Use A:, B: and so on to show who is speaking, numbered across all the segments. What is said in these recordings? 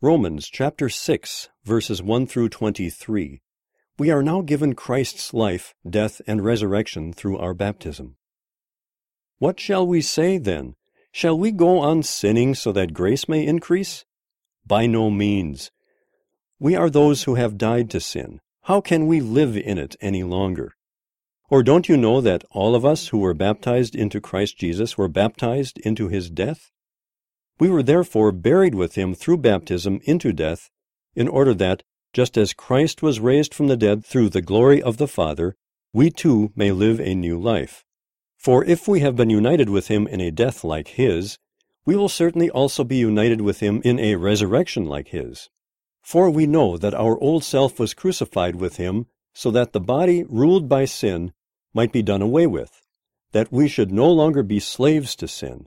A: Romans chapter 6, verses 1 through 23. We are now given Christ's life, death, and resurrection through our baptism. What shall we say then? Shall we go on sinning so that grace may increase? By no means. We are those who have died to sin. How can we live in it any longer? Or don't you know that all of us who were baptized into Christ Jesus were baptized into his death? We were therefore buried with him through baptism into death, in order that, just as Christ was raised from the dead through the glory of the Father, we too may live a new life. For if we have been united with him in a death like his, we will certainly also be united with him in a resurrection like his. For we know that our old self was crucified with him, so that the body ruled by sin might be done away with, that we should no longer be slaves to sin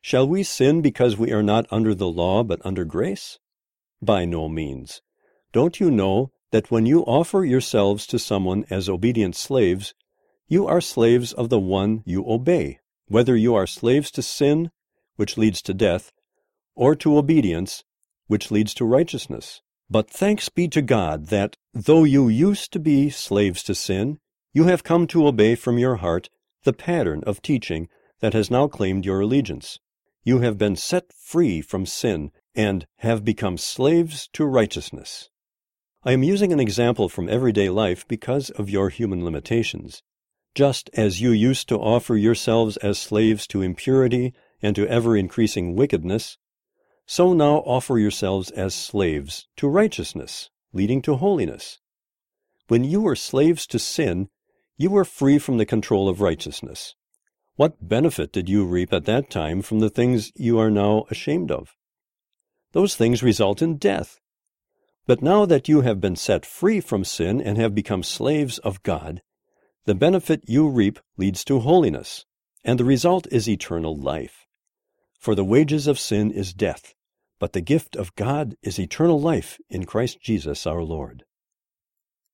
A: Shall we sin because we are not under the law but under grace? By no means. Don't you know that when you offer yourselves to someone as obedient slaves, you are slaves of the one you obey, whether you are slaves to sin, which leads to death, or to obedience, which leads to righteousness. But thanks be to God that, though you used to be slaves to sin, you have come to obey from your heart the pattern of teaching that has now claimed your allegiance you have been set free from sin and have become slaves to righteousness. I am using an example from everyday life because of your human limitations. Just as you used to offer yourselves as slaves to impurity and to ever increasing wickedness, so now offer yourselves as slaves to righteousness, leading to holiness. When you were slaves to sin, you were free from the control of righteousness. What benefit did you reap at that time from the things you are now ashamed of? Those things result in death. But now that you have been set free from sin and have become slaves of God, the benefit you reap leads to holiness, and the result is eternal life. For the wages of sin is death, but the gift of God is eternal life in Christ Jesus our Lord.